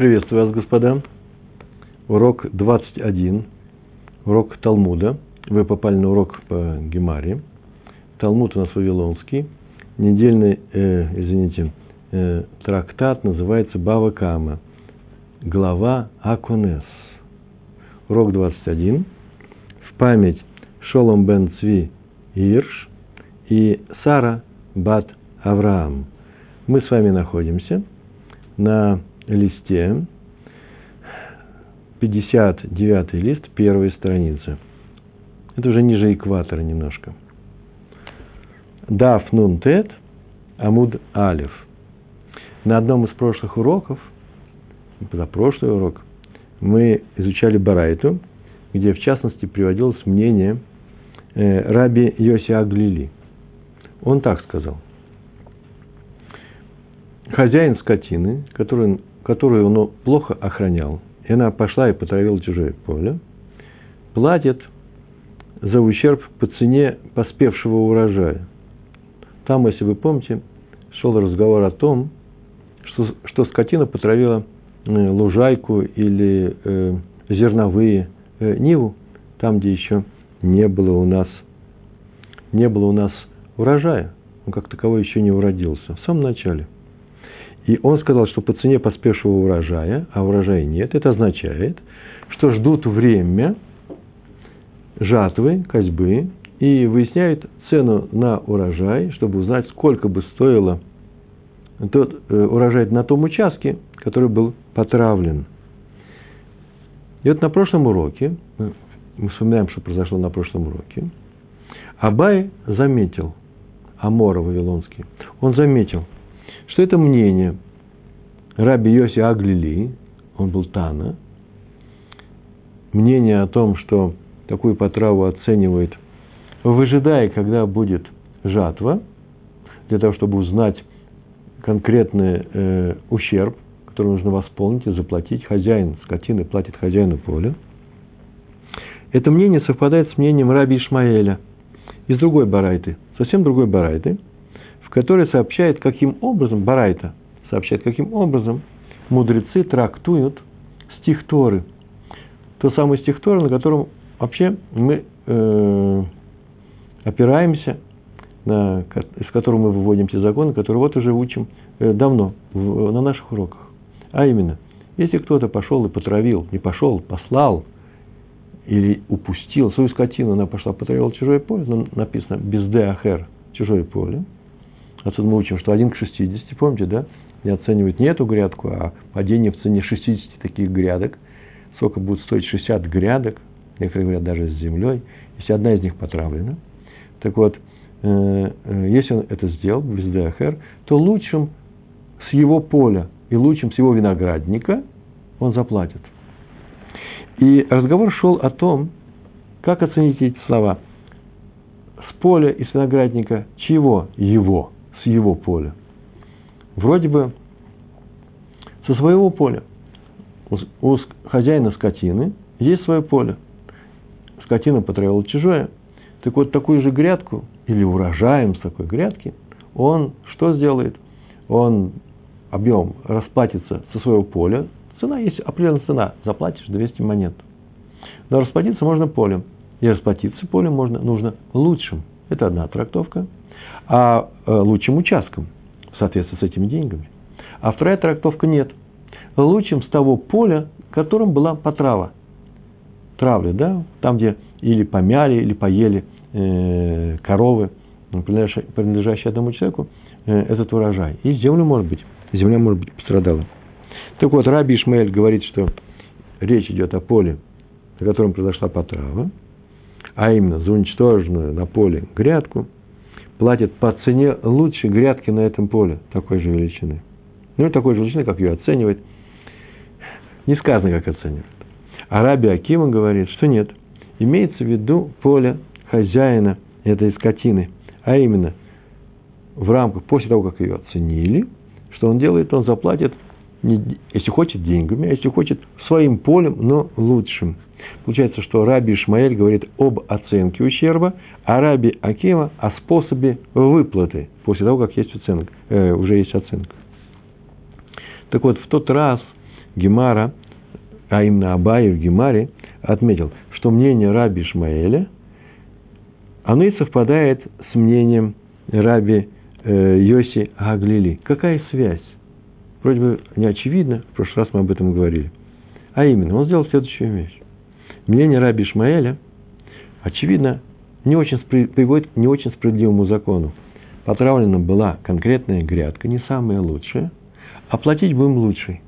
Приветствую вас, господа. Урок 21, урок Талмуда. Вы попали на урок по Гемаре. Талмуд у нас вавилонский. Недельный, э, извините, э, трактат называется Бава Кама. Глава Акунес. Урок 21. В память Шолом бен Цви Ирш и Сара бат Авраам. Мы с вами находимся на листе, 59 лист, первой страницы. Это уже ниже экватора немножко. Даф нун тет, амуд алиф. На одном из прошлых уроков, за прошлый урок, мы изучали Барайту, где в частности приводилось мнение э, раби Йоси Аглили. Он так сказал. Хозяин скотины, который которую он плохо охранял, и она пошла и потравила чужое поле, платит за ущерб по цене поспевшего урожая. Там, если вы помните, шел разговор о том, что, что скотина потравила э, лужайку или э, зерновые э, ниву, там, где еще не было у нас, не было у нас урожая. Он как таковой еще не уродился в самом начале – и он сказал, что по цене поспевшего урожая, а урожая нет, это означает, что ждут время жатвы, козьбы, и выясняют цену на урожай, чтобы узнать, сколько бы стоило тот э, урожай на том участке, который был потравлен. И вот на прошлом уроке, мы вспоминаем, что произошло на прошлом уроке, Абай заметил, Амора Вавилонский, он заметил – что это мнение Раби Йоси Аглили, он был Тана, мнение о том, что такую потраву оценивает, выжидая, когда будет жатва, для того, чтобы узнать конкретный э, ущерб, который нужно восполнить и заплатить. Хозяин скотины платит хозяину поля. Это мнение совпадает с мнением Раби Ишмаэля из другой барайты, совсем другой барайты – который сообщает, каким образом, Барайта сообщает, каким образом мудрецы трактуют стих Торы. То самый стих Торы, на котором вообще мы э, опираемся, на, из которого мы выводим те законы, которые вот уже учим э, давно в, на наших уроках. А именно, если кто-то пошел и потравил, не пошел, послал или упустил свою скотину, она пошла, потравила чужое поле, написано без ахер, чужое поле – Отсюда мы учим, что 1 к 60, помните, да? Не оценивают не эту грядку, а падение в цене 60 таких грядок. Сколько будет стоить 60 грядок, некоторые говорят даже с землей, если одна из них потравлена. Так вот, э, э, если он это сделал, ДХР, то лучшим с его поля и лучшим с его виноградника он заплатит. И разговор шел о том, как оценить эти слова. С поля и с виноградника чего? Его с его поля. Вроде бы со своего поля. У хозяина скотины есть свое поле. Скотина потравила чужое. Так вот, такую же грядку или урожаем с такой грядки он что сделает? Он объем расплатится со своего поля. Цена есть определенная цена. Заплатишь 200 монет. Но расплатиться можно полем. И расплатиться полем можно, нужно лучшим. Это одна трактовка – а э, лучшим участком в соответствии с этими деньгами. А вторая трактовка нет. Лучшим с того поля, которым была потрава. Травля, да, там, где или помяли, или поели э, коровы, принадлежащие, одному человеку, э, этот урожай. И землю, может быть, земля, может быть, пострадала. Так вот, Раби Ишмаэль говорит, что речь идет о поле, на котором произошла потрава, а именно за уничтоженную на поле грядку – платит по цене лучшей грядки на этом поле такой же величины. Ну, такой же величины, как ее оценивает. Не сказано, как оценивает. А Раби Акима говорит, что нет. Имеется в виду поле хозяина этой скотины. А именно, в рамках, после того, как ее оценили, что он делает? Он заплатит, если хочет, деньгами, а если хочет, своим полем, но лучшим. Получается, что Раби Ишмаэль говорит об оценке ущерба, а Раби Акима о способе выплаты после того, как есть оценка, э, уже есть оценка. Так вот, в тот раз, Гемара, а именно Абай в Гемаре, отметил, что мнение раби Ишмаэля, оно и совпадает с мнением раби э, Йоси Аглили. Какая связь? Вроде бы не очевидно, в прошлый раз мы об этом говорили. А именно, он сделал следующую вещь. Мнение раби Ишмаэля, очевидно, не очень, приводит к не очень справедливому закону. Потравлена была конкретная грядка, не самая лучшая, а платить будем лучшей.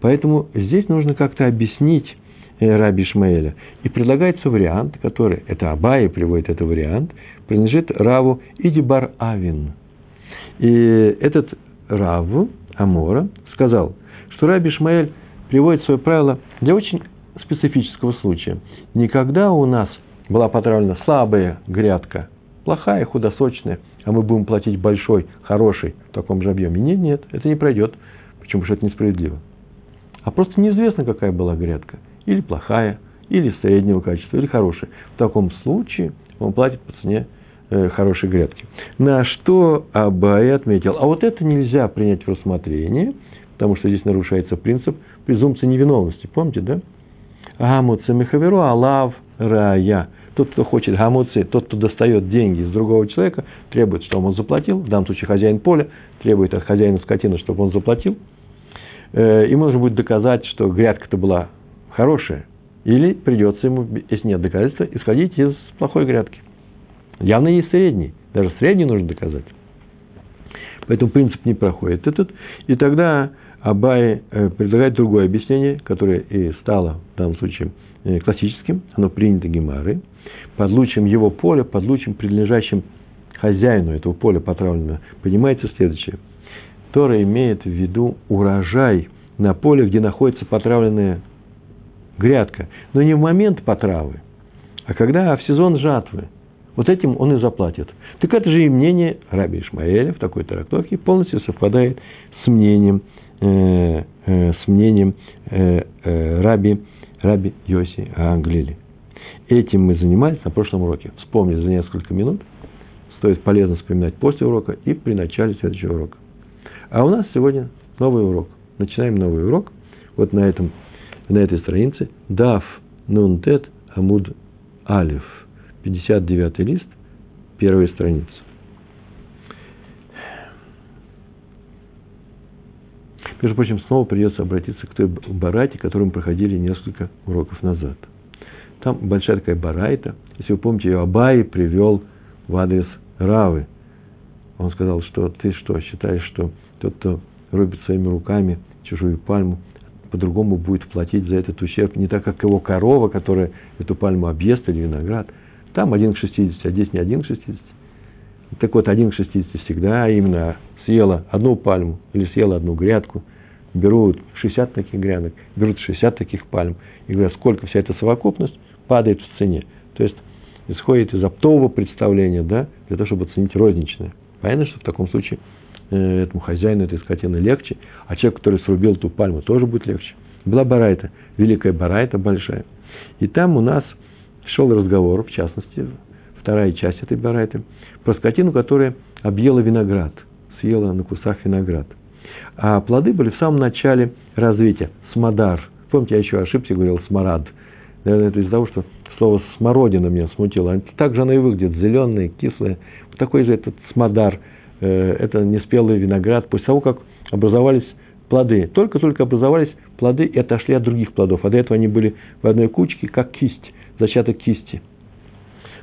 Поэтому здесь нужно как-то объяснить э, Раби Ишмаэля. И предлагается вариант, который, это Абай приводит этот вариант, принадлежит Раву Идибар Авин. И этот Раву Амора сказал, что Раби Ишмаэль приводит свое правило для очень специфического случая. Никогда у нас была потравлена слабая грядка, плохая, худосочная, а мы будем платить большой, хороший в таком же объеме. Нет, нет, это не пройдет. Почему же это несправедливо? А просто неизвестно, какая была грядка. Или плохая, или среднего качества, или хорошая. В таком случае он платит по цене хорошей грядки. На что Абай отметил, а вот это нельзя принять в рассмотрение, потому что здесь нарушается принцип презумпции невиновности. Помните, да? Гамуца мехаверу алав рая. Тот, кто хочет гамуцы, тот, кто достает деньги из другого человека, требует, чтобы он заплатил. В данном случае хозяин поля требует от хозяина скотины, чтобы он заплатил. Э, и можно будет доказать, что грядка-то была хорошая. Или придется ему, если нет доказательства, исходить из плохой грядки. Явно есть средний. Даже средний нужно доказать. Поэтому принцип не проходит этот. И тогда Абай э, предлагает другое объяснение, которое и стало в данном случае э, классическим, оно принято Гемары, под лучем его поля, под лучем, принадлежащим хозяину этого поля потравленного, понимается следующее. Тора имеет в виду урожай на поле, где находится потравленная грядка, но не в момент потравы, а когда в сезон жатвы. Вот этим он и заплатит. Так это же и мнение Раби Ишмаэля в такой трактовке полностью совпадает с мнением э, э, с мнением э, э, раби, раби Йоси Англили. Этим мы занимались на прошлом уроке. Вспомнили за несколько минут. Стоит полезно вспоминать после урока и при начале следующего урока. А у нас сегодня новый урок. Начинаем новый урок. Вот на, этом, на этой странице. Дав Нунтет Амуд Алиф. 59 лист, первая страница. Между прочим, снова придется обратиться к той барайте, которую мы проходили несколько уроков назад. Там большая такая барайта. Если вы помните, ее Абай привел в адрес Равы. Он сказал, что ты что, считаешь, что тот, кто рубит своими руками чужую пальму, по-другому будет платить за этот ущерб, не так, как его корова, которая эту пальму объест или виноград. Там один к 60, а здесь не один к 60. Так вот, один к 60 всегда именно съела одну пальму или съела одну грядку, берут 60 таких грядок, берут 60 таких пальм, и говорят, сколько вся эта совокупность падает в цене. То есть, исходит из оптового представления, да, для того, чтобы оценить розничное. Понятно, что в таком случае э, этому хозяину этой скотины легче, а человек, который срубил ту пальму, тоже будет легче. Была барайта, великая барайта большая. И там у нас шел разговор, в частности, вторая часть этой барайты, про скотину, которая объела виноград – съела на кусах виноград. А плоды были в самом начале развития. Смодар. Помните, я еще ошибся, говорил смарад. Наверное, это из-за того, что слово смородина меня смутило. Так же оно и выглядит. Зеленое, кислое. Вот такой же этот смодар. Э, это неспелый виноград. После того, как образовались плоды. Только-только образовались плоды и отошли от других плодов. А до этого они были в одной кучке, как кисть, зачаток кисти.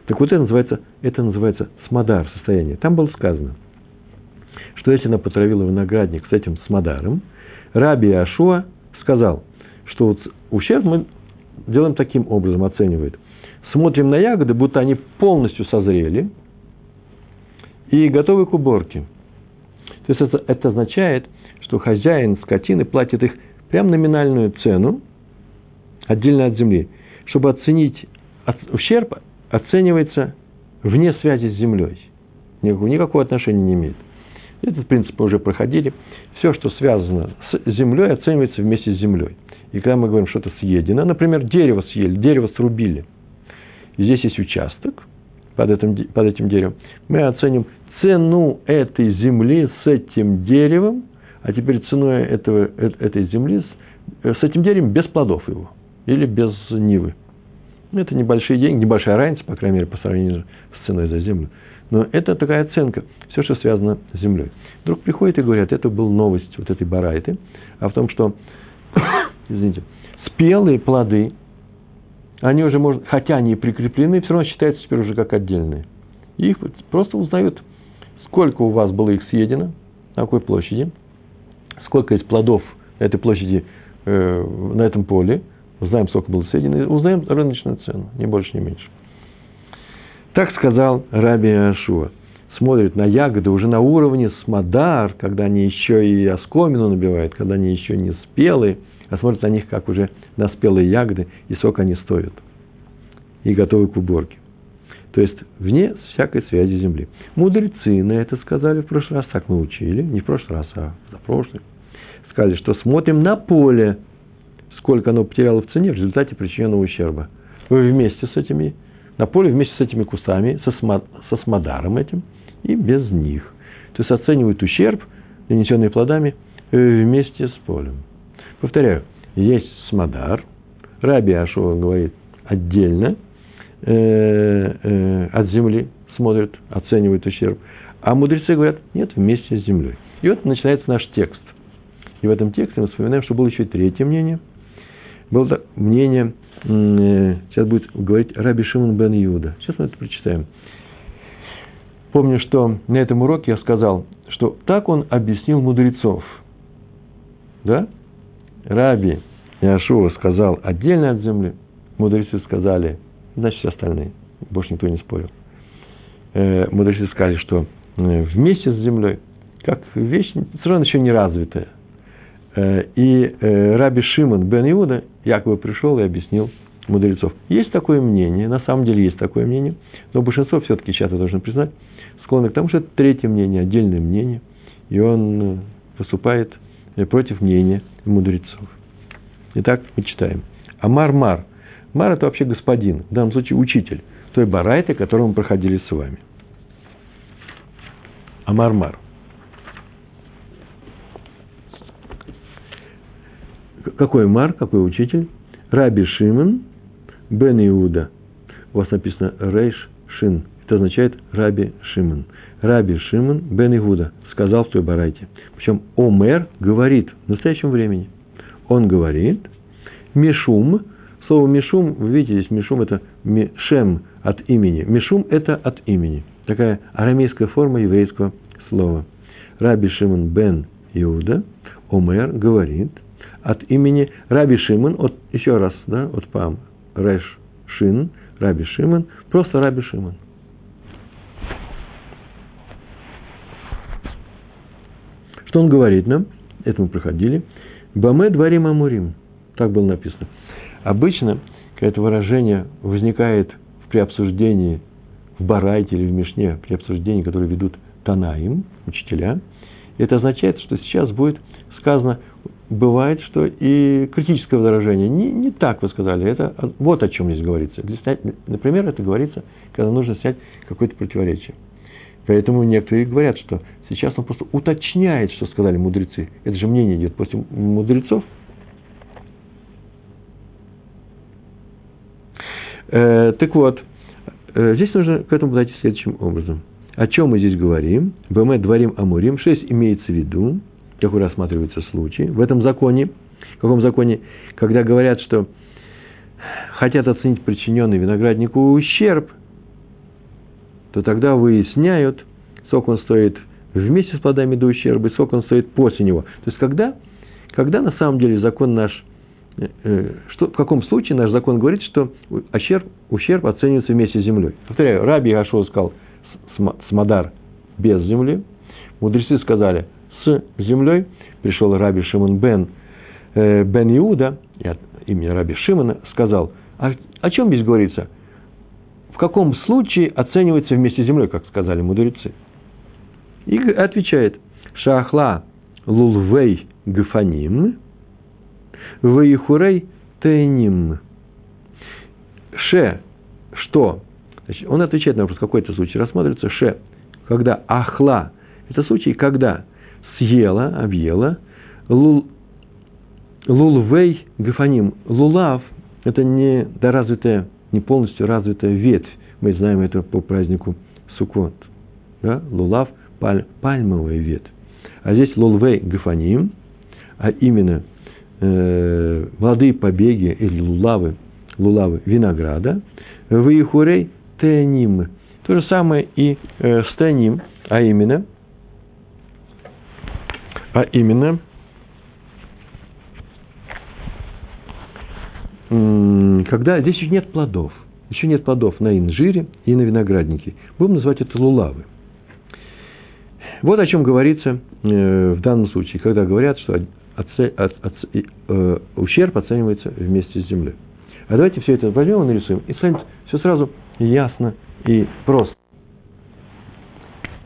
Так вот это называется, это называется смодар состояние. Там было сказано – что если она потравила виноградник с этим смодаром, Раби Ашуа сказал, что вот ущерб мы делаем таким образом, оценивает. Смотрим на ягоды, будто они полностью созрели и готовы к уборке. То есть это, это означает, что хозяин скотины платит их прям номинальную цену, отдельно от земли. Чтобы оценить ущерб, оценивается вне связи с землей. Никакого отношения не имеет. Этот принцип мы уже проходили. Все, что связано с землей, оценивается вместе с землей. И когда мы говорим, что это съедено, например, дерево съели, дерево срубили, и здесь есть участок под этим, под этим деревом, мы оценим цену этой земли с этим деревом, а теперь ценой этого, э, этой земли э, с этим деревом без плодов его или без нивы. Это небольшие деньги, небольшая разница, по крайней мере, по сравнению с ценой за землю. Но это такая оценка, все, что связано с землей. Вдруг приходят и говорят, это была новость вот этой барайты, а в том, что, извините, спелые плоды, они уже, можно, хотя они и прикреплены, все равно считаются теперь уже как отдельные. И их просто узнают, сколько у вас было их съедено, на какой площади, сколько из плодов на этой площади, э, на этом поле, узнаем, сколько было съедено, узнаем рыночную цену, ни больше, ни меньше. Так сказал Раби Ашуа. Смотрит на ягоды уже на уровне смодар, когда они еще и оскомину набивают, когда они еще не спелые, а смотрит на них, как уже на спелые ягоды, и сок они стоят. И готовы к уборке. То есть, вне всякой связи земли. Мудрецы на это сказали в прошлый раз, так мы учили, не в прошлый раз, а за прошлый. Сказали, что смотрим на поле, сколько оно потеряло в цене в результате причиненного ущерба. Вы вместе с этими, на поле вместе с этими кустами, со, сма, со смодаром этим и без них. То есть оценивают ущерб, нанесенный плодами, э, вместе с полем. Повторяю, есть смодар, Раби Ашова говорит отдельно, э, э, от земли смотрят, оценивают ущерб. А мудрецы говорят, нет, вместе с землей. И вот начинается наш текст. И в этом тексте мы вспоминаем, что было еще и третье мнение. Было мнение, э, сейчас будет говорить Раби Шимон бен Иуда. Сейчас мы это прочитаем. Помню, что на этом уроке я сказал, что так он объяснил мудрецов. Да? Раби Яшуа сказал отдельно от земли, мудрецы сказали, значит, все остальные. Больше никто не спорил. Э, мудрецы сказали, что э, вместе с землей, как вещь совершенно еще не развитая. И Раби Шимон бен Иуда якобы пришел и объяснил мудрецов. Есть такое мнение, на самом деле есть такое мнение, но большинство все-таки часто должны признать, склонны к тому, что это третье мнение, отдельное мнение, и он выступает против мнения мудрецов. Итак, мы читаем. Амар Мар. Мар – это вообще господин, в данном случае учитель той барайты, которую мы проходили с вами. Амар Мар. Какой Мар, какой учитель? Раби Шимон бен Иуда. У вас написано Рейш Шин. Это означает Раби Шимон. Раби Шимон бен Иуда сказал в той барайте. Причем Омер говорит в настоящем времени. Он говорит, Мишум, слово Мишум, вы видите, здесь Мишум это Мишем от имени. Мишум это от имени. Такая арамейская форма еврейского слова. Раби Шимон бен Иуда, Омер говорит от имени Раби Шимон, от, еще раз, да, от Пам, Реш Шин, Раби Шимон, просто Раби Шимон. Что он говорит нам? Это мы проходили. Баме дворим амурим. Так было написано. Обычно, когда это выражение возникает при обсуждении в Барайте или в Мишне, при обсуждении, которое ведут Танаим, учителя, это означает, что сейчас будет сказано, бывает, что и критическое выражение. Не, не так вы сказали, это вот о чем здесь говорится. Для снять, например, это говорится, когда нужно снять какое-то противоречие. Поэтому некоторые говорят, что сейчас он просто уточняет, что сказали мудрецы. Это же мнение идет после мудрецов. Э, так вот, э, здесь нужно к этому подойти следующим образом. О чем мы здесь говорим? БМ дворим амурим. Шесть имеется в виду, какой рассматривается случай. В этом законе, в каком законе, когда говорят, что хотят оценить причиненный винограднику ущерб, то тогда выясняют, сколько он стоит вместе с плодами до ущерба, и сколько он стоит после него. То есть, когда, когда на самом деле закон наш, э, э, что, в каком случае наш закон говорит, что ущерб, ущерб оценивается вместе с землей. Повторяю, Раби Гашо сказал смодар без земли, мудрецы сказали с землей, пришел Раби Шимон бен, э, бен Иуда, имя Раби Шимона, сказал, а о чем здесь говорится? в каком случае оценивается вместе с землей, как сказали мудрецы. И отвечает, шахла лулвей гафаним, вейхурей тайним. Ше, что? Значит, он отвечает на вопрос, какой это случай рассматривается. Ше, когда ахла, это случай, когда съела, объела, лул, лулвей гефаним. Лулав – это не доразвитая, не полностью развитая ветвь. Мы знаем это по празднику Суккот. Да? Лулав – паль, пальмовая ветвь. А здесь лулвей гефаним, а именно э, молодые побеги или лулавы, лулавы винограда, выихурей теним. То же самое и э, с теним, а именно, а именно – когда здесь еще нет плодов, еще нет плодов на инжире и на винограднике. Будем называть это лулавы. Вот о чем говорится э, в данном случае, когда говорят, что оце, от, э, ущерб оценивается вместе с землей. А давайте все это возьмем и нарисуем, и станет все сразу ясно и просто.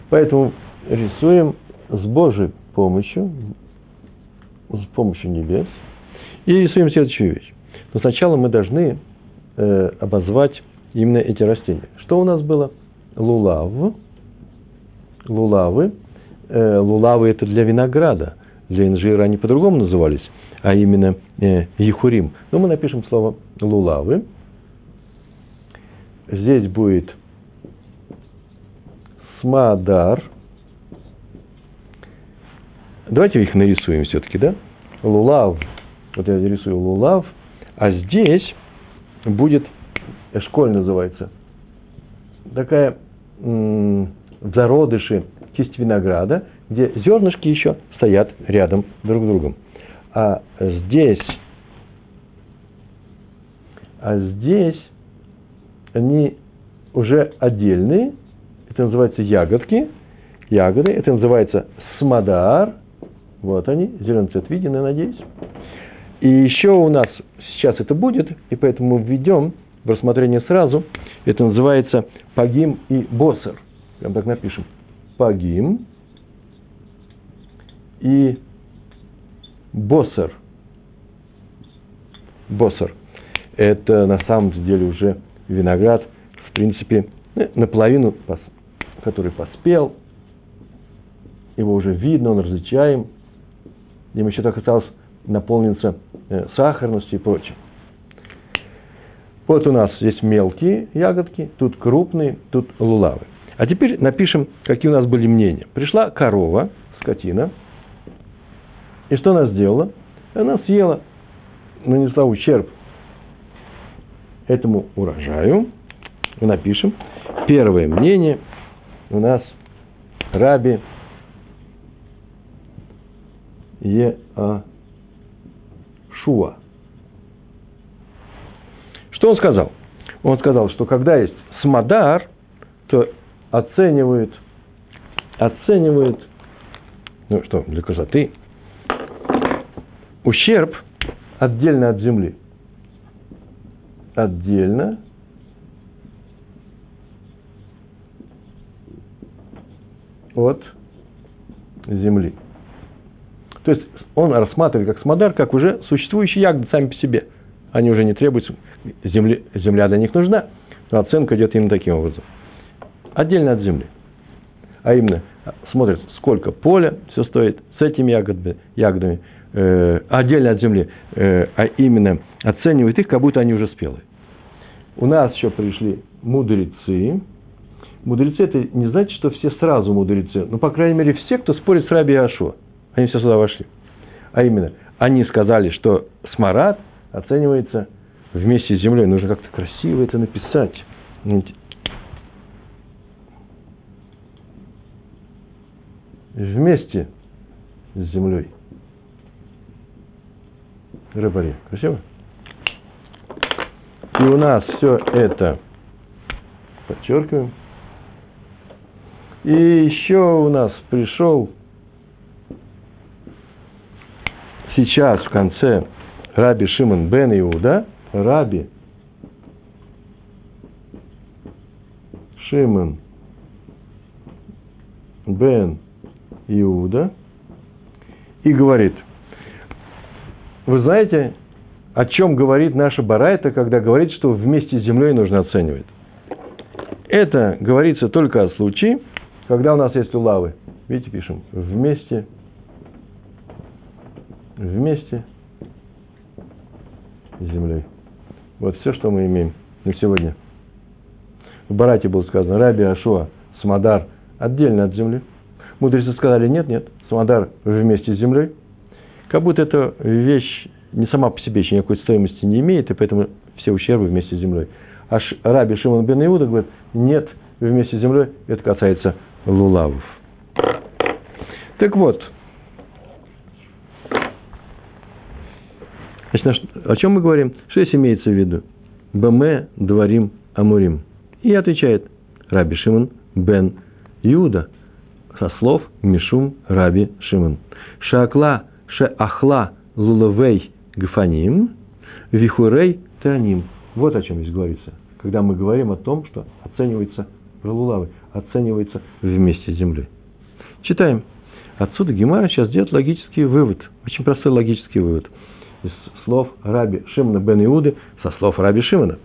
Поэтому рисуем с Божьей помощью, с помощью небес, и рисуем следующую вещь. Но сначала мы должны э, обозвать именно эти растения. Что у нас было? Лулав. Лулавы. Э, лулавы это для винограда. Для инжира они по-другому назывались, а именно э, ехурим. Но мы напишем слово лулавы. Здесь будет смадар. Давайте их нарисуем все-таки, да? Лулав. Вот я рисую лулав – а здесь будет, эшколь называется, такая зародыши кисть винограда, где зернышки еще стоят рядом друг с другом. А здесь, а здесь они уже отдельные, это называется ягодки, ягоды, это называется смадар, вот они, зеленый цвет виден, я надеюсь. И еще у нас сейчас это будет, и поэтому мы введем в рассмотрение сразу. Это называется пагим и босер. Прям так напишем. Пагим и босер. Босер. Это на самом деле уже виноград, в принципе, э, наполовину, который поспел. Его уже видно, он различаем. Им еще так осталось наполнится э, сахарностью и прочим. Вот у нас здесь мелкие ягодки, тут крупные, тут лулавы. А теперь напишем, какие у нас были мнения. Пришла корова, скотина, и что она сделала? Она съела, нанесла ущерб этому урожаю. И напишем. Первое мнение у нас Раби Еа Шуа. Что он сказал? Он сказал, что когда есть смадар, то оценивают, оценивают, ну что, для красоты, ущерб отдельно от земли. Отдельно от земли. То есть он рассматривает как смодар, как уже существующие ягоды сами по себе. Они уже не требуют, земли, земля для них нужна, но оценка идет именно таким образом. Отдельно от земли. А именно, смотрит, сколько поля все стоит с этими ягодами, ягодами э, отдельно от земли, э, а именно оценивает их, как будто они уже спелые. У нас еще пришли мудрецы. Мудрецы это не значит, что все сразу мудрецы, но, по крайней мере, все, кто спорит с Раби Ашо. Они все сюда вошли. А именно, они сказали, что смарад оценивается вместе с землей. Нужно как-то красиво это написать. Вместе с землей. Рыбари. Красиво? И у нас все это подчеркиваем. И еще у нас пришел сейчас в конце Раби Шимон бен Иуда, Раби Шимон бен Иуда, и говорит, вы знаете, о чем говорит наша Барайта, когда говорит, что вместе с землей нужно оценивать? Это говорится только о случае, когда у нас есть улавы. Видите, пишем, вместе вместе землей. Вот все, что мы имеем на сегодня. В Барате было сказано, Раби Ашуа, Самадар отдельно от земли. Мудрецы сказали, нет, нет, Самадар вместе с землей. Как будто эта вещь не сама по себе еще никакой стоимости не имеет, и поэтому все ущербы вместе с землей. А Раби Шимон бен Иуда говорит, нет, вместе с землей, это касается лулавов. Так вот, значит, о чем мы говорим? Что здесь имеется в виду? Баме дворим амурим. И отвечает Раби Шимон бен Иуда со слов Мишум Раби Шимон. Шакла шеахла лулавей гфаним вихурей таним. Вот о чем здесь говорится. Когда мы говорим о том, что оценивается лулавы, оценивается вместе с землей. Читаем. Отсюда Гемара сейчас делает логический вывод. Очень простой логический вывод. Из слов Раби Шимона бен Иуды со слов Раби Шимона.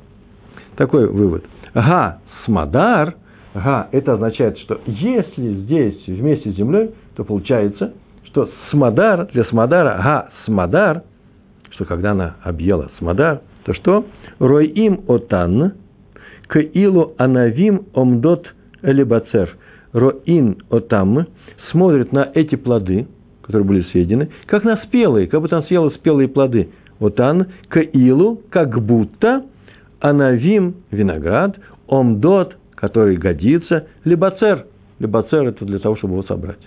Такой вывод. Ага, смадар, ага, это означает, что если здесь вместе с землей, то получается, что смадар, для смадара, ага, смадар, что когда она объела смадар, то что? Рой им отан, к илу анавим омдот элибацер. Роин отам смотрит на эти плоды, которые были съедены, как на спелые, как будто он съел спелые плоды. Отан к илу, как будто анавим виноград, омдот, который годится, либацер. Либацер – это для того, чтобы его собрать.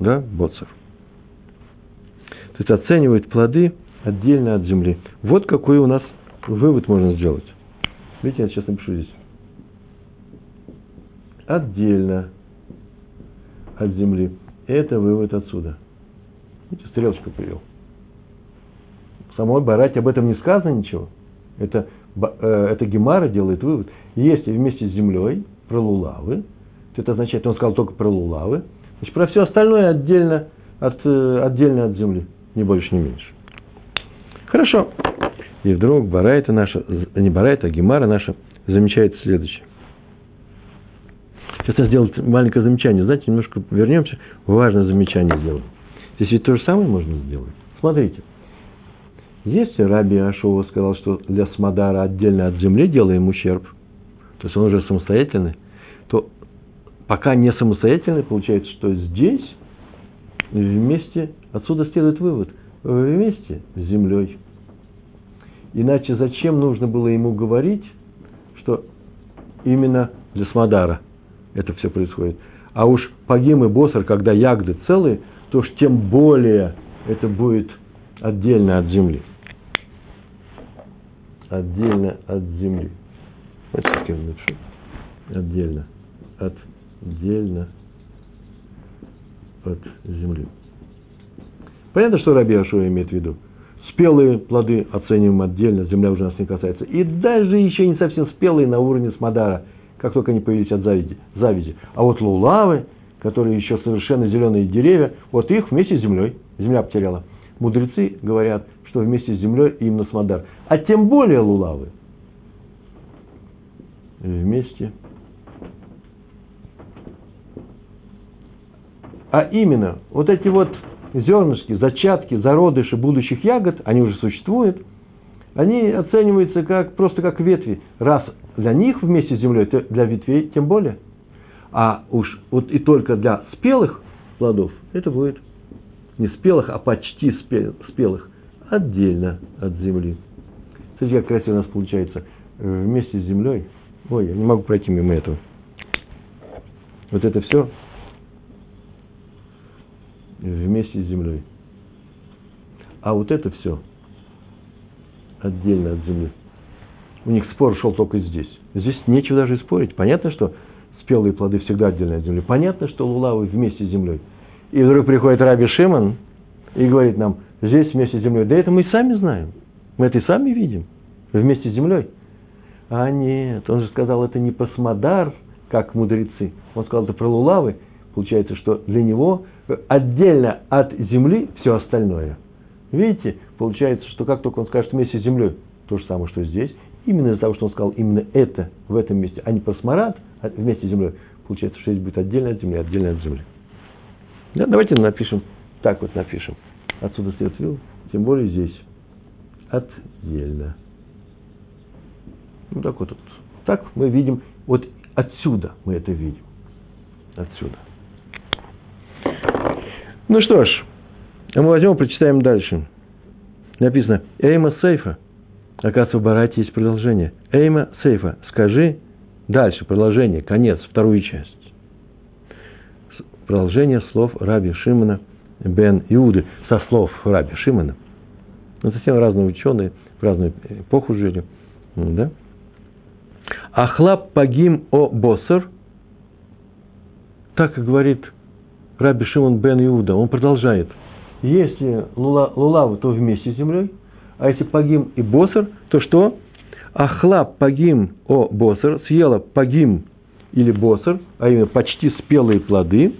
Да, боцер. То есть оценивает плоды отдельно от земли. Вот какой у нас вывод можно сделать. Видите, я сейчас напишу здесь. Отдельно от земли. Это вывод отсюда. Стрелочку привел. В самой Барате об этом не сказано ничего. Это, э, это Гемара делает вывод. Если вместе с землей про лулавы, то это означает, он сказал только про лулавы, значит, про все остальное отдельно от, э, отдельно от земли. Ни больше, ни меньше. Хорошо. И вдруг Барайта наша, не Барайта, а Гемара наша замечает следующее. Сейчас я сделаю маленькое замечание. Знаете, немножко вернемся, важное замечание сделаем. Здесь ведь то же самое можно сделать. Смотрите. Если Раби Ашова сказал, что для Смадара отдельно от земли делаем ущерб, то есть он уже самостоятельный, то пока не самостоятельный, получается, что здесь вместе, отсюда следует вывод, вместе с землей. Иначе зачем нужно было ему говорить, что именно для Смадара это все происходит. А уж погим и босар, когда ягоды целые, то уж тем более это будет отдельно от земли. Отдельно от земли. Вот как я напишу. Отдельно. Отдельно от земли. Понятно, что Раби Ашуа имеет в виду? Спелые плоды оцениваем отдельно, земля уже нас не касается. И даже еще не совсем спелые на уровне смадара, как только они появились от завиди. завиди. А вот лулавы, которые еще совершенно зеленые деревья, вот их вместе с землей, земля потеряла. Мудрецы говорят, что вместе с землей именно смадар. А тем более лулавы вместе. А именно, вот эти вот зернышки, зачатки, зародыши будущих ягод, они уже существуют, они оцениваются как, просто как ветви. Раз для них вместе с землей, для ветвей тем более. А уж вот и только для спелых плодов это будет не спелых, а почти спелых, отдельно от земли. Смотрите, как красиво у нас получается вместе с землей. Ой, я не могу пройти мимо этого. Вот это все вместе с землей. А вот это все отдельно от земли. У них спор шел только здесь. Здесь нечего даже спорить. Понятно, что спелые плоды всегда отдельно от земли. Понятно, что лулавы вместе с землей. И вдруг приходит Раби Шимон и говорит нам, здесь вместе с землей. Да это мы и сами знаем. Мы это и сами видим. Вместе с землей. А нет, он же сказал, это не посмодар, как мудрецы. Он сказал, это про лулавы. Получается, что для него отдельно от земли все остальное. Видите, получается, что как только он скажет вместе с землей, то же самое, что здесь, именно из-за того, что он сказал именно это в этом месте, а не посмарат а вместе с землей, получается, что здесь будет отдельно от земли, отдельно от земли. Да, давайте напишем, так вот напишем. Отсюда следует вывод, тем более здесь. отдельно. Ну, так вот, вот. Так мы видим, вот отсюда мы это видим. Отсюда. Ну что ж, а мы возьмем прочитаем дальше. Написано «Эйма сейфа». Оказывается, в Барате есть продолжение. «Эйма сейфа». Скажи дальше, продолжение, конец, вторую часть. Продолжение слов Раби Шимона бен Иуды, со слов Раби Шимона. Ну, совсем разные ученые, в разную эпоху жили. Да? Ахлаб пагим о босер, так говорит Раби Шимон бен Иуда, он продолжает. Если лулав, то вместе с землей, а если пагим и босер, то что? Ахлаб пагим о босер, съела пагим или босер, а именно почти спелые плоды,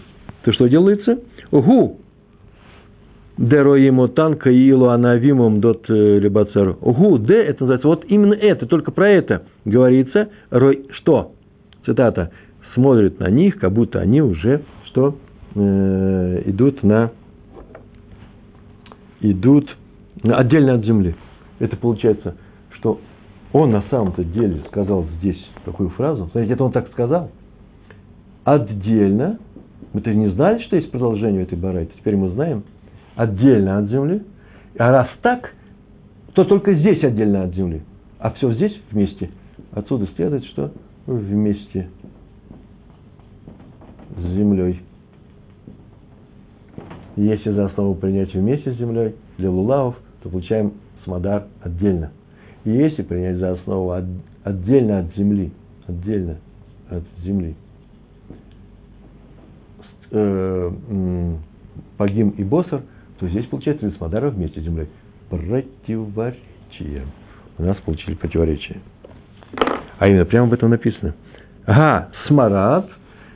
то что делается? Гу, Дероиму танка илу анавимум дот э, либацер. Гу, де, это называется, вот именно это, только про это говорится. Рой, что? Цитата. Смотрит на них, как будто они уже, что? Э, идут на, идут отдельно от земли. Это получается, что он на самом-то деле сказал здесь такую фразу. Смотрите, это он так сказал. Отдельно. Мы-то не знали, что есть продолжение этой барайты. Теперь мы знаем – отдельно от земли. А раз так, то только здесь отдельно от земли. А все здесь вместе. Отсюда следует, что вместе с землей. Если за основу принять вместе с землей для лулавов, то получаем смодар отдельно. Если принять за основу от, отдельно от земли, отдельно от земли, э, погим и босар – то здесь получается Лисмадара вместе с землей. Противоречие. У нас получили противоречие. А именно, прямо об этом написано. Ага, смарад.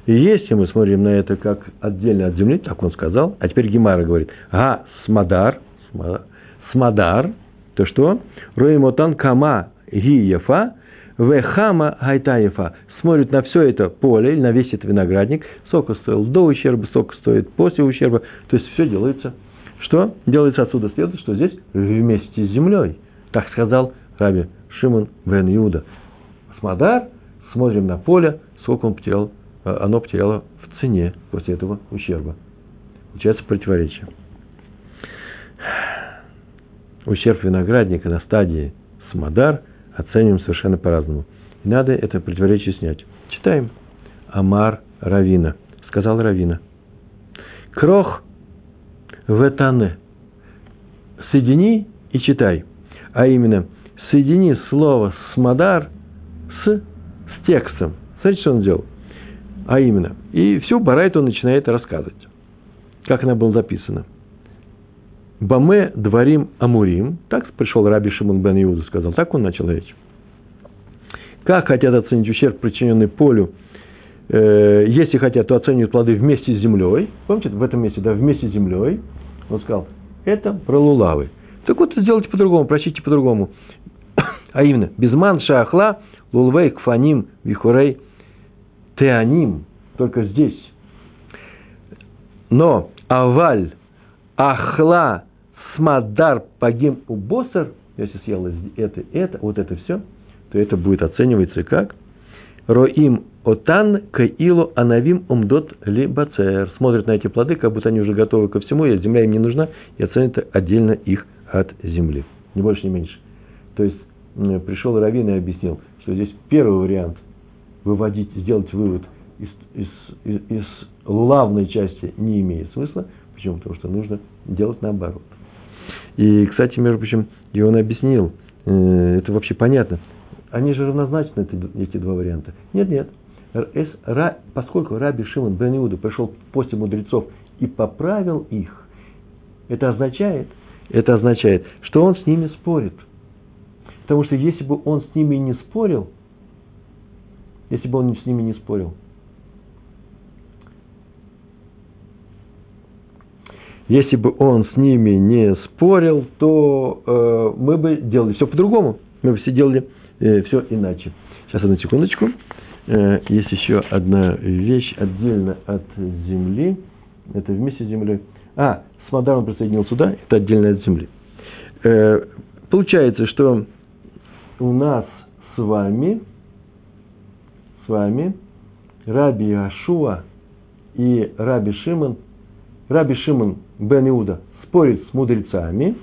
И если мы смотрим на это как отдельно от земли, так он сказал, а теперь Гемара говорит, ага, смадар, смадар, то что? Роимотан кама гиефа, вехама гайтаефа. Смотрит на все это поле, или на весь этот виноградник, сока стоил до ущерба, сока стоит после ущерба, то есть все делается что делается отсюда? Следует, что здесь вместе с землей. Так сказал Раби Шимон бен Иуда. Смодар, смотрим на поле, сколько он потерял, э, оно потеряло в цене после этого ущерба. Получается противоречие. Ущерб виноградника на стадии смодар оцениваем совершенно по-разному. И надо это противоречие снять. Читаем. Амар Равина. Сказал Равина. Крох ветане. Соедини и читай. А именно, соедини слово смадар с, с текстом. Смотрите, что он сделал. А именно, и всю Барайт начинает рассказывать. Как она была записана. Баме дворим амурим. Так пришел Раби Шимон бен Иуда, сказал. Так он начал речь. Как хотят оценить ущерб, причиненный полю, э, если хотят, то оценивают плоды вместе с землей. Помните, в этом месте, да, вместе с землей. Он сказал, это про лулавы. Так вот, сделайте по-другому, прочтите по-другому. А именно, безман шахла, лулвей кфаним вихурей теаним. Только здесь. Но аваль ахла смадар пагим у босар, если съел это, это, вот это все, то это будет оцениваться как роим Отан каилу анавим умдот ли бацер. Смотрят на эти плоды, как будто они уже готовы ко всему, и земля им не нужна, и оценят отдельно их от земли. Не больше, не меньше. То есть пришел Равин и объяснил, что здесь первый вариант выводить, сделать вывод из, из, из, из лавной части не имеет смысла. Почему? Потому что нужно делать наоборот. И, кстати, между прочим, и он объяснил, э, это вообще понятно. Они же равнозначны, эти, два варианта. Нет, нет поскольку Раби Шимон бен Иуда пришел после мудрецов и поправил их, это означает, это означает, что он с ними спорит. Потому что если бы он с ними не спорил, если бы он с ними не спорил, если бы он с ними не спорил, то э, мы бы делали все по-другому. Мы бы все делали э, все иначе. Сейчас одну секундочку. Э, есть еще одна вещь отдельно от земли. Это вместе с землей. А, Смодар он присоединил сюда, это отдельно от земли. Э, получается, что у нас с вами, с вами Раби Ашуа и Раби Шимон, Раби Шимон бен Иуда спорит с мудрецами.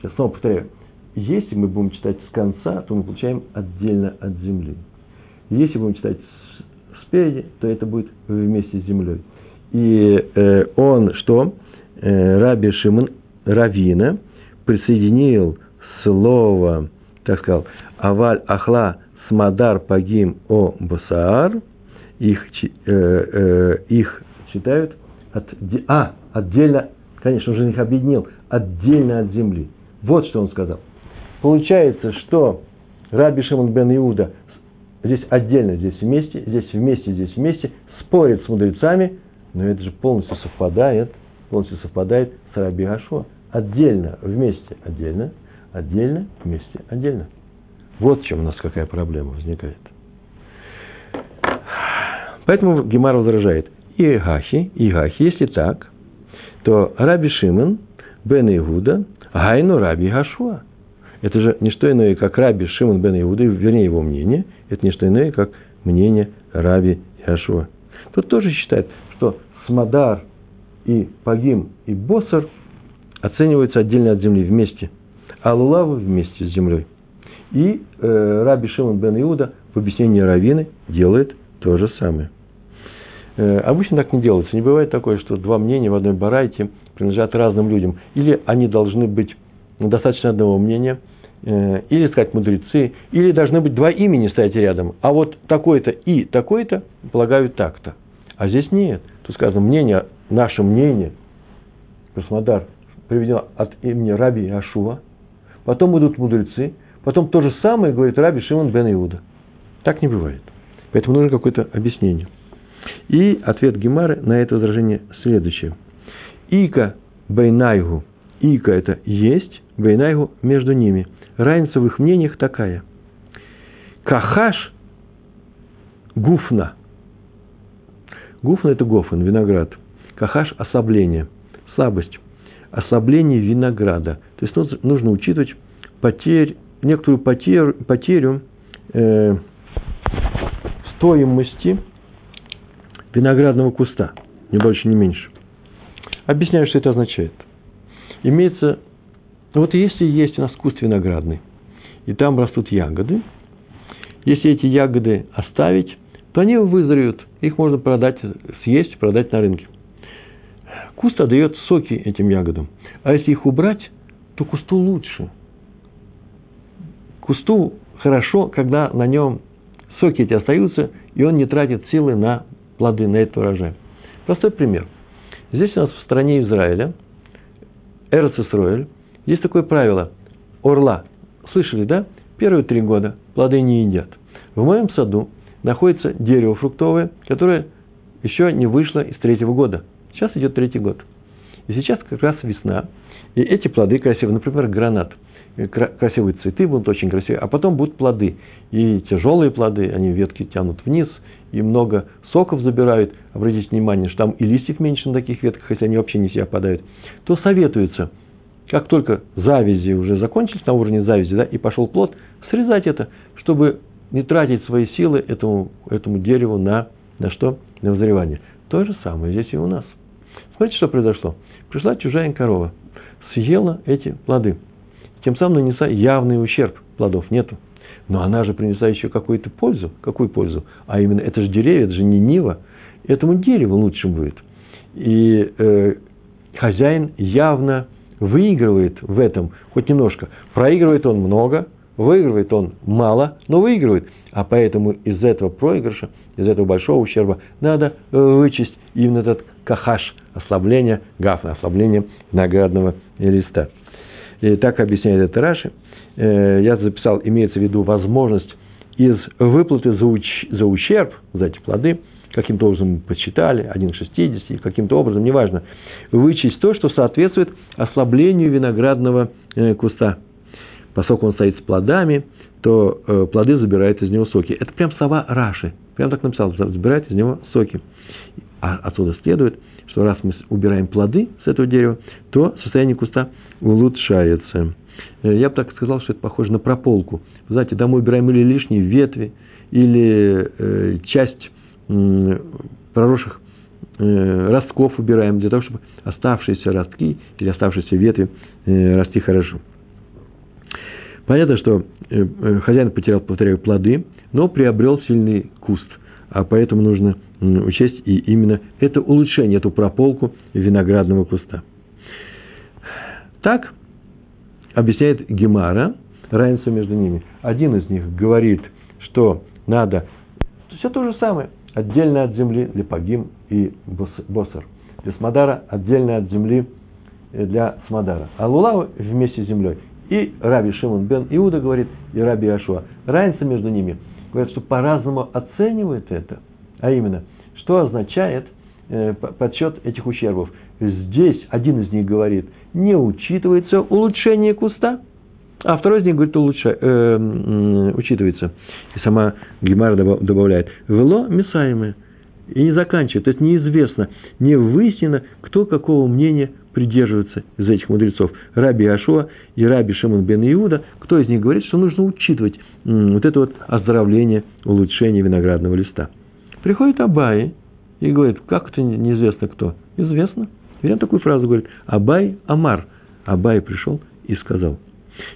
Сейчас снова повторяю. Если мы будем читать с конца, то мы получаем отдельно от земли. Если будем читать спереди, то это будет вместе с землей. И э, он что? Э, Раби Шимон Равина присоединил слово, так сказал, Аваль Ахла Смадар Пагим О Басаар, их, э, э, их читают от, а, отдельно, конечно, уже их объединил, отдельно от земли. Вот что он сказал. Получается, что Раби Шимон бен Иуда здесь отдельно, здесь вместе, здесь вместе, здесь вместе, спорит с мудрецами, но это же полностью совпадает, полностью совпадает с Раби Ашуа. Отдельно, вместе, отдельно, отдельно, вместе, отдельно. Вот в чем у нас какая проблема возникает. Поэтому Гемар возражает. И Гахи, и Гахи, если так, то Раби Шимон, Бен Иуда, Гайну Раби Гашуа. Это же не что иное, как Раби Шимон Бен Иуда, вернее его мнение, это не что иное, как мнение Раби Яшуа. Тот тоже считает, что Смадар и Пагим и Босар оцениваются отдельно от земли вместе, а Лулавы вместе с землей. И э, Раби Шимон бен Иуда в объяснении Равины делает то же самое. Э, обычно так не делается. Не бывает такое, что два мнения в одной барайте принадлежат разным людям. Или они должны быть достаточно одного мнения, э, или сказать мудрецы, или должны быть два имени стоять рядом. А вот такое-то и такое-то полагают так-то. А здесь нет. Тут сказано мнение, наше мнение, Краснодар, приведено от имени Раби Ашуа. Потом идут мудрецы, Потом то же самое говорит Раби Шимон бен Иуда. Так не бывает. Поэтому нужно какое-то объяснение. И ответ Гемары на это возражение следующее. Ика бейнайгу. Ика это есть, бейнайгу между ними. Разница в их мнениях такая. Кахаш гуфна. Гуфна это гофен, виноград. Кахаш – ослабление, слабость, ослабление винограда. То есть нужно учитывать потерь некоторую потерю, потерю э, стоимости виноградного куста, не больше, не меньше. Объясняю, что это означает. Имеется, вот если есть у нас куст виноградный, и там растут ягоды, если эти ягоды оставить, то они вызреют, их можно продать, съесть, продать на рынке. Куст отдает соки этим ягодам. А если их убрать, то кусту лучше – кусту хорошо, когда на нем соки эти остаются, и он не тратит силы на плоды, на этот урожай. Простой пример. Здесь у нас в стране Израиля, Эрц Исроэль, есть такое правило – орла. Слышали, да? Первые три года плоды не едят. В моем саду находится дерево фруктовое, которое еще не вышло из третьего года. Сейчас идет третий год. И сейчас как раз весна. И эти плоды красивые, например, гранат – красивые цветы будут очень красивые, а потом будут плоды. И тяжелые плоды, они ветки тянут вниз, и много соков забирают. Обратите внимание, что там и листьев меньше на таких ветках, если они вообще не себя опадают. То советуется, как только завязи уже закончились на уровне завязи, да, и пошел плод, срезать это, чтобы не тратить свои силы этому, этому дереву на, на что? На взрывание. То же самое здесь и у нас. Смотрите, что произошло. Пришла чужая корова, съела эти плоды – тем самым нанесла явный ущерб, плодов нету. Но она же принесла еще какую-то пользу. Какую пользу? А именно, это же деревья, это же не нива. Этому дереву лучше будет. И э, хозяин явно выигрывает в этом хоть немножко. Проигрывает он много, выигрывает он мало, но выигрывает. А поэтому из этого проигрыша, из этого большого ущерба надо э, вычесть именно этот кахаш, ослабление гафна, ослабление наградного листа. И так объясняет это Раши. Э, я записал, имеется в виду возможность из выплаты за, уч, за ущерб, за эти плоды, каким-то образом посчитали, 1 к 60, каким-то образом, неважно, вычесть то, что соответствует ослаблению виноградного э, куста. Поскольку он стоит с плодами, то э, плоды забирают из него соки. Это прям слова Раши. Прям так написал, забирает из него соки. А отсюда следует, что раз мы убираем плоды с этого дерева, то состояние куста улучшается. Э, я бы так сказал, что это похоже на прополку. Знаете, домой убираем или лишние ветви, или э, часть э, проросших э, ростков убираем, для того, чтобы оставшиеся ростки или оставшиеся ветви э, расти хорошо. Понятно, что э, э хозяин потерял, повторяю, плоды, но приобрел сильный куст, а поэтому нужно учесть и именно это улучшение, эту прополку виноградного куста. Так объясняет Гемара разницу между ними. Один из них говорит, что надо все то же самое, отдельно от земли для погим и босар. Для смодара отдельно от земли э, для смодара. А лулава вместе с землей. И Раби Шимон бен Иуда говорит, и Раби Ашуа. Разница между ними. Говорят, что по-разному оценивают это. А именно, что означает подсчет этих ущербов. Здесь один из них говорит, не учитывается улучшение куста, а второй из них говорит, улучша, э, учитывается. И сама Гемара добавляет, вело мисаемое. И не заканчивает. Это неизвестно, не выяснено, кто какого мнения придерживается из этих мудрецов. Раби Ашуа и Раби Шимон бен Иуда, кто из них говорит, что нужно учитывать вот это вот оздоровление, улучшение виноградного листа. Приходит Абай и говорит, как это неизвестно кто? Известно. Он такую фразу говорит, Абай Амар. Абай пришел и сказал.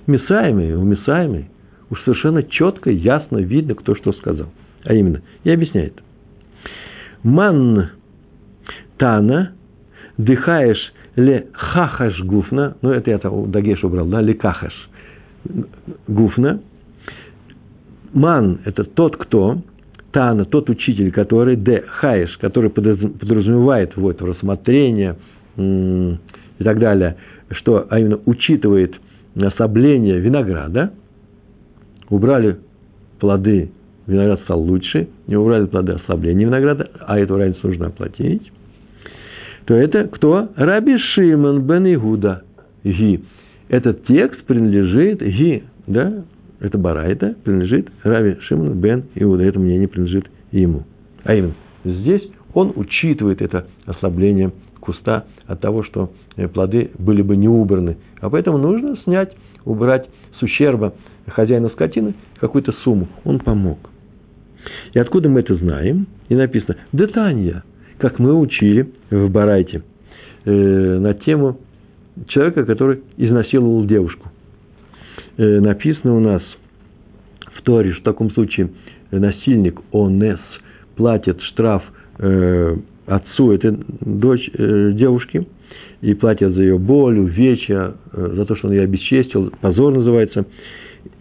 Месаемый, у Месаемый уж совершенно четко, ясно видно, кто что сказал. А именно, и объясняет. Ман Тана дыхаешь ле хахаш гуфна, ну это я там Дагеш убрал, да, ле кахаш гуфна. Ман – это тот, кто, Тана – тот учитель, который, де хаеш, который подразумевает вот рассмотрение и так далее, что, а именно учитывает особление винограда, убрали плоды, виноград стал лучше, не убрали плоды ослабления винограда, а эту разницу нужно оплатить, то это кто? Раби Шимон бен Игуда. Ги. Этот текст принадлежит Ги, да, это Барайта, принадлежит Раби Шимону бен Иуда. Это мнение принадлежит ему. А именно, здесь он учитывает это ослабление куста от того, что э, плоды были бы не убраны. А поэтому нужно снять, убрать с ущерба хозяина скотины какую-то сумму. Он помог. И откуда мы это знаем? И написано «Детанья», как мы учили в Барайте, э, на тему человека, который изнасиловал девушку. Э, написано у нас в Торе, что в таком случае насильник, онес, платит штраф э, отцу этой дочь, э, девушки, и платят за ее боль, увечья, э, за то, что он ее обесчестил, позор называется.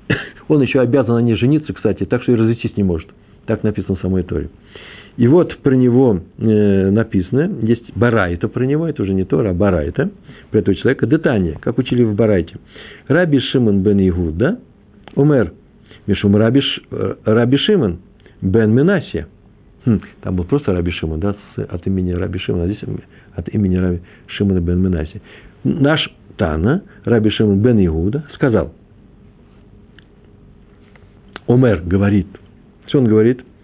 Он еще обязан на ней жениться, кстати, так что и развестись не может. Так написано в самой Торе. И вот про него э, написано, есть Барайта про него, это уже не Тора, а Барайта, про этого человека, Детания, как учили в Барайте. Раби Шимон бен Игуда, умер, Мишум Раби, э, Раби Шимон бен Минасия. Хм, там был просто Раби Шимон, да, от имени Раби Шимона, а здесь от имени Раби Шимона бен Минасия. Наш Тана, Раби Шимон бен Игуда, сказал, Омер говорит, что он говорит –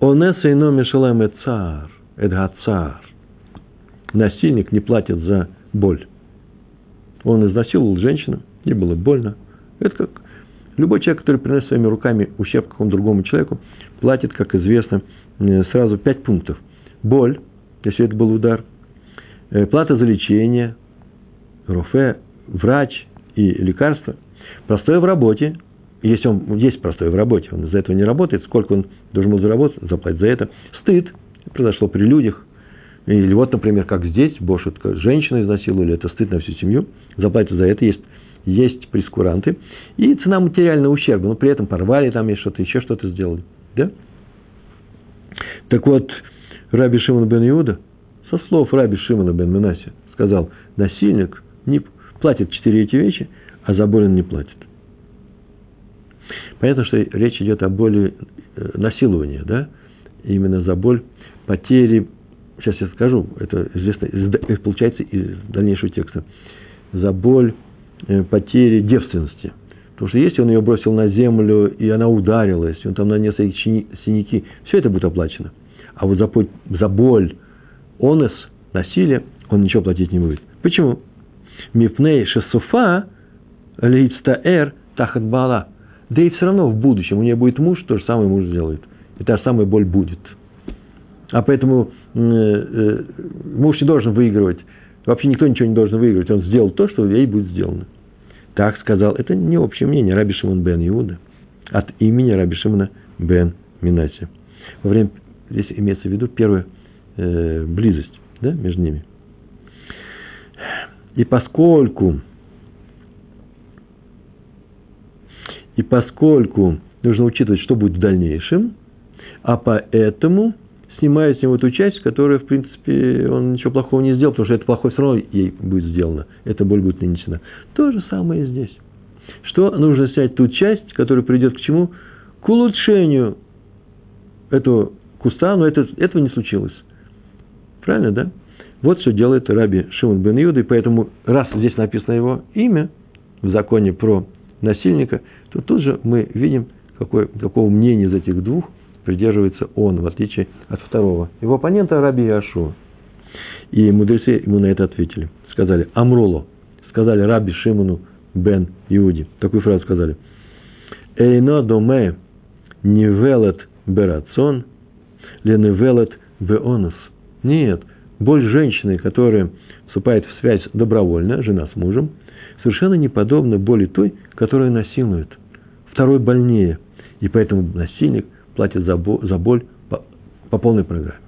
Онеса ино мешалем и цар, эдга цар. Насильник не платит за боль. Он изнасиловал женщину, ей было больно. Это как любой человек, который приносит своими руками ущерб какому-то другому человеку, платит, как известно, э, сразу пять пунктов. Боль, если это был удар, э, плата за лечение, руфе, врач и лекарство, простое в работе, если он есть простой в работе, он из-за этого не работает, сколько он должен был заработать, заплатить за это. Стыд произошло при людях. Или вот, например, как здесь, Бошутка, женщина изнасиловали, это стыд на всю семью, заплатить за это есть, есть прескуранты. И цена материального ущерба, но при этом порвали там есть что-то, еще что-то сделали. Да? Так вот, Раби Шимон бен Иуда, со слов Раби Шимона бен Минаси, сказал, насильник не платит четыре эти вещи, а за боль он не платит. Понятно, что речь идет о боли э, насилования, да? Именно за боль потери, сейчас я скажу, это известно, получается из дальнейшего текста, за боль э, потери девственности. Потому что если он ее бросил на землю, и она ударилась, и он там нанес ей синяки, все это будет оплачено. А вот за, за боль онес, насилия, он ничего платить не будет. Почему? Мипней шесуфа лейцтаэр тахат бала. Да и все равно в будущем у нее будет муж, то же самое муж сделает. И та же самая боль будет. А поэтому э, э, муж не должен выигрывать. Вообще никто ничего не должен выигрывать. Он сделал то, что ей будет сделано. Так сказал. Это не общее мнение Раби Шимон бен Иуда. От имени Раби Шимона бен Минаси. Во время, здесь имеется в виду первая э, близость да, между ними. И поскольку и поскольку нужно учитывать, что будет в дальнейшем, а поэтому снимает с него эту часть, которая, в принципе, он ничего плохого не сделал, потому что это плохое все равно ей будет сделано, эта боль будет нанесена. То же самое и здесь. Что нужно снять ту часть, которая придет к чему? К улучшению этого куста, но это, этого не случилось. Правильно, да? Вот что делает Раби Шимон бен Юда, и поэтому, раз здесь написано его имя в законе про насильника, то тут же мы видим, какое, какого мнения из этих двух придерживается он, в отличие от второго. Его оппонента Раби Яшуа. И мудрецы ему на это ответили. Сказали, Амруло, сказали Раби Шимону бен Иуди. Такую фразу сказали. Эйно доме невелет берацон, леневелет беонос. Нет, боль женщины, которая вступает в связь добровольно, жена с мужем, совершенно не подобна боли той, которая насилует. Второй больнее. И поэтому насильник платит за, боль по, по полной программе.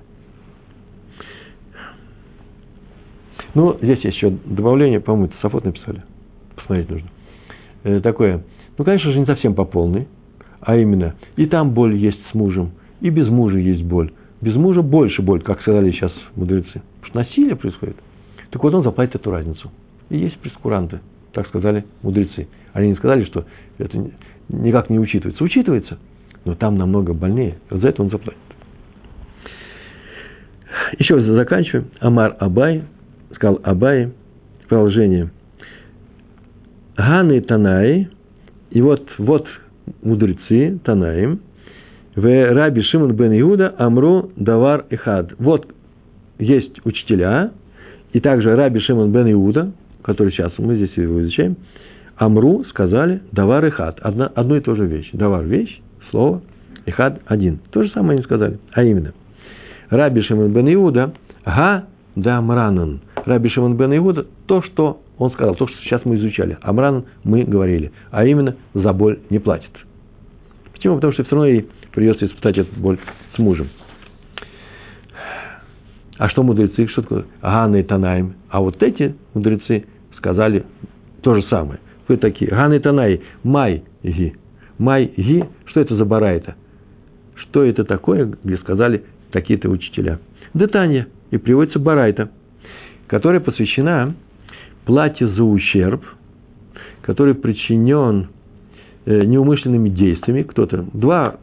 Ну, здесь есть еще добавление, по-моему, Сафот написали. Посмотреть нужно. Э, такое. Ну, конечно же, не совсем по полной, а именно и там боль есть с мужем, и без мужа есть боль. Без мужа больше боль, как сказали сейчас мудрецы. Потому что насилие происходит. Так вот, он заплатит эту разницу. И есть прескуранты, так сказали мудрецы. Они не сказали, что это никак не учитывается. Учитывается, но там намного больнее. За это он заплатит. Еще раз заканчиваем. Амар Абай, сказал Абай, продолжение. Ганы Танаи, и вот, вот мудрецы Танаим, в Раби Шимон бен Иуда Амру Давар Ихад. Вот есть учителя, и также Раби Шимон бен Иуда, который сейчас мы здесь его изучаем, Амру сказали Давар Ихад. Одна, одну и ту же вещь. Давар – вещь, слово, и хад один. То же самое они сказали, а именно. Раби Шимон бен Иуда, га да Амранан. Раби Шимон бен Иуда, то, что он сказал, то, что сейчас мы изучали. Амран мы говорили, а именно за боль не платит. Почему? Потому что все равно ей придется испытать эту боль с мужем. А что мудрецы? Что такое? И Танаим. А вот эти мудрецы сказали то же самое. Вы такие. Ганна и Танай. Май ги. Май Ги, что это за барайта? Что это такое, где сказали такие-то учителя? Детание. И приводится барайта, которая посвящена плате за ущерб, который причинен э, неумышленными действиями. Кто-то, два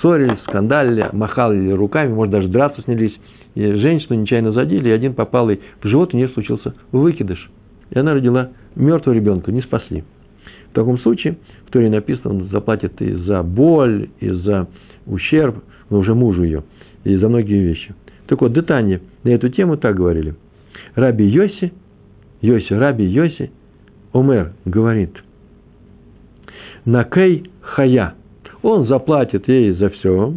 ссорились, скандалили, махали руками, может, даже драться снялись. И женщину нечаянно задели, и один попал ей в живот, у нее случился выкидыш. И она родила мертвого ребенка, не спасли. В таком случае в Торе написано, он заплатит и за боль, и за ущерб, но уже мужу ее, и за многие вещи. Так вот, детание на эту тему так говорили. Раби Йоси, Йоси, Раби Йоси, Омер говорит, Накей хая, он заплатит ей за все,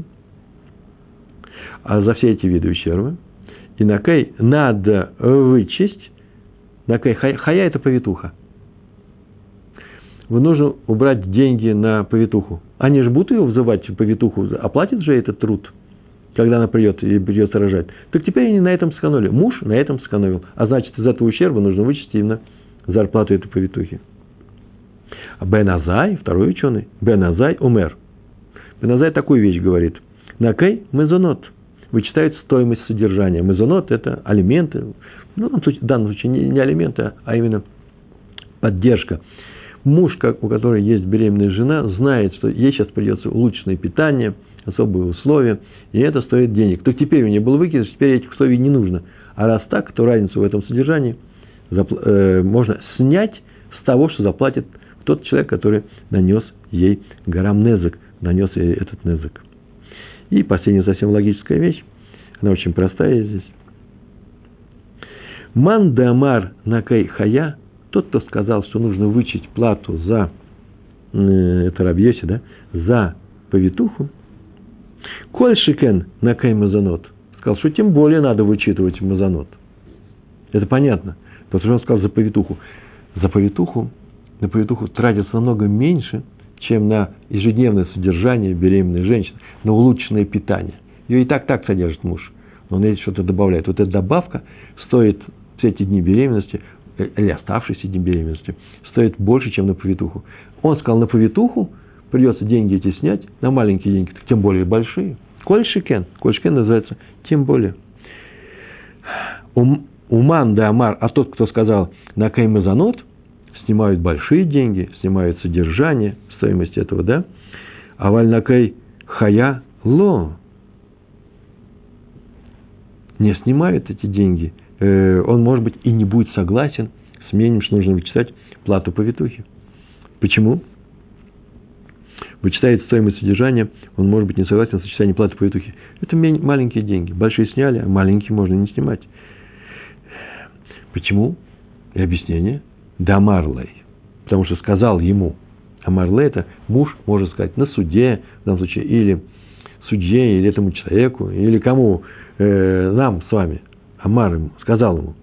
а за все эти виды ущерба, и накей надо вычесть, хая, хая это повитуха – вы нужно убрать деньги на повитуху. Они же будут ее вызывать, повитуху, оплатит же этот труд, когда она придет и придется рожать. Так теперь они на этом сэкономили. Муж на этом сэкономил. А значит, из этого ущерба нужно вычесть именно зарплату этой повитухи. А Бен Азай, второй ученый, Бен Азай умер. Бен Азай такую вещь говорит. Накей мезонот. Вычитают стоимость содержания. Мезонот – это алименты. Ну, в данном случае не, не алименты, а именно поддержка муж, как, у которой есть беременная жена, знает, что ей сейчас придется улучшенное питание, особые условия, и это стоит денег. То теперь у нее был выкидыш, теперь этих условий не нужно. А раз так, то разницу в этом содержании э, можно снять с того, что заплатит тот человек, который нанес ей гарам нанес ей этот незык. И последняя совсем логическая вещь, она очень простая здесь. Мандамар накай хая, тот, кто сказал, что нужно вычесть плату за, э, это Рабьеси, да, за повитуху, Коль шикен накай мазанот, сказал, что тем более надо вычитывать мазанот. Это понятно, потому что он сказал за повитуху. За повитуху, на повитуху тратится намного меньше, чем на ежедневное содержание беременной женщины, на улучшенное питание. Ее и так так содержит муж, но он ей что-то добавляет. Вот эта добавка стоит все эти дни беременности, э, или оставшиеся дни беременности, стоит больше, чем на повитуху. Он сказал, на повитуху придется деньги эти снять, на маленькие деньги, тем более большие. Коль шикен, коль шикен называется, тем более. Уман да Амар, а тот, кто сказал на каймазанот, снимают большие деньги, снимают содержание, стоимость этого, да? А вальнакай хая ло не снимают эти деньги – Э, он, может быть, и не будет согласен с мнением, что нужно вычитать плату повитухи. Почему? Вычитает стоимость содержания, он может быть не согласен с сочетанием платы повитухи. Это маленькие деньги. Большие сняли, а маленькие можно не снимать. Почему? И объяснение. Дамарлей. Потому что сказал ему. А это муж, может сказать, на суде, в данном случае, или судье, или этому человеку, или кому, э, нам с вами – Амар ему, сказал ему,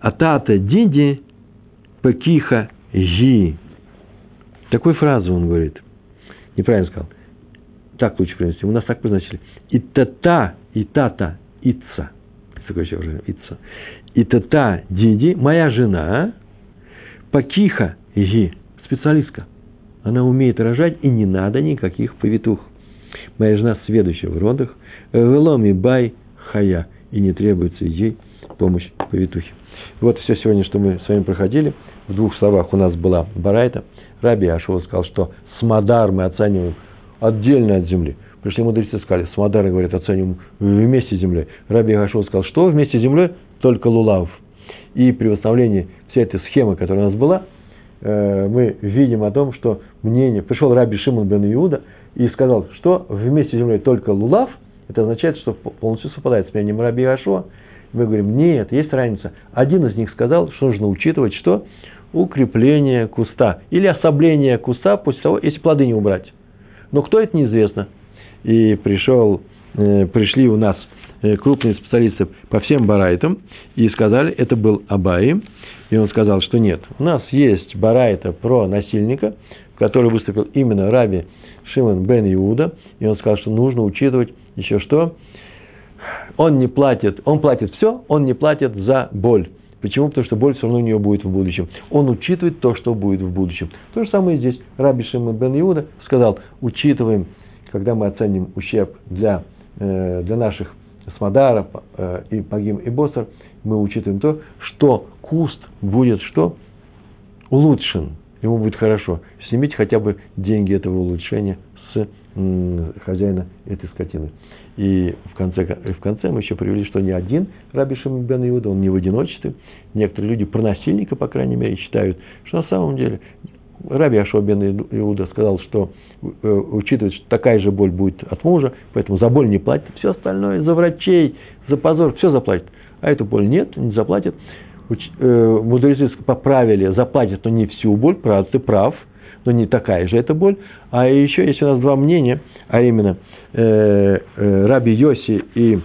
Атата диди пекиха жи. Такой фразу он говорит. Неправильно сказал. Так лучше принести. У нас так позначили. И тата, и тата, ица. Такое еще уже, ица. И тата диди, моя жена, пакиха жи, специалистка. Она умеет рожать, и не надо никаких повитух. Моя жена следующая в родах. Веломи бай хая и не требуется ей помощь повитухи. Вот все сегодня, что мы с вами проходили. В двух словах у нас была Барайта. Раби Ашова сказал, что Смодар мы оцениваем отдельно от земли. Пришли мудрецы сказали, Смодар, говорят, оцениваем вместе с землей. Раби Ашова сказал, что вместе с землей только лулав. И при восстановлении всей этой схемы, которая у нас была, мы видим о том, что мнение... Пришел Раби Шимон бен Иуда и сказал, что вместе с землей только лулав – это означает, что полностью совпадает с мнением Раби Ашуа. Мы говорим, нет, есть разница. Один из них сказал, что нужно учитывать, что укрепление куста или особление куста после того, если плоды не убрать. Но кто это неизвестно. И пришел, э, пришли у нас э, крупные специалисты по всем барайтам и сказали, это был Абай, и он сказал, что нет, у нас есть барайта про насильника, который выступил именно Раби Шимон бен Иуда, и он сказал, что нужно учитывать еще что? Он не платит, он платит все, он не платит за боль. Почему? Потому что боль все равно у него будет в будущем. Он учитывает то, что будет в будущем. То же самое здесь. Раби Шимон бен Иуда сказал, учитываем, когда мы оценим ущерб для, э, для наших Смодара э, и Пагим и Босар, мы учитываем то, что куст будет что? Улучшен. Ему будет хорошо. Снимите хотя бы деньги этого улучшения с хозяина этой скотины. И в конце, в конце мы еще привели, что не один Раби Шимон бен Иуда, он не в одиночестве. Некоторые люди про насильника, по крайней мере, считают, что на самом деле Раби Ашо бен Иуда сказал, что э, учитывает, что такая же боль будет от мужа, поэтому за боль не платит, все остальное, за врачей, за позор, все заплатит. А эту боль нет, не заплатит. Э, мудрецы поправили, заплатит, но не всю боль, правда, ты прав – но не такая же эта боль. А еще есть у нас два мнения, а именно э, э, Раби Йоси и,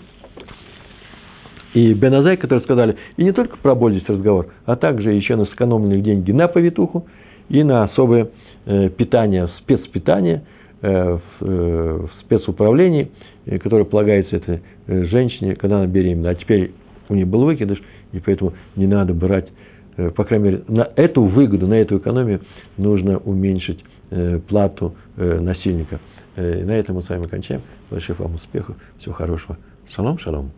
и Беназай, которые сказали, и не только про боль здесь разговор, а также еще на сэкономленные деньги на повитуху и на особое э, питание, спецпитание э, в, э, в спецуправлении, э, которое полагается этой э, женщине, когда она беременна. А теперь у нее был выкидыш, и поэтому не надо брать Э, по крайней мере, на эту выгоду, на эту экономию нужно уменьшить э, плату э, насильника. На этом мы с вами кончаем. Больших вам успехов, всего хорошего. Шалом, шалом.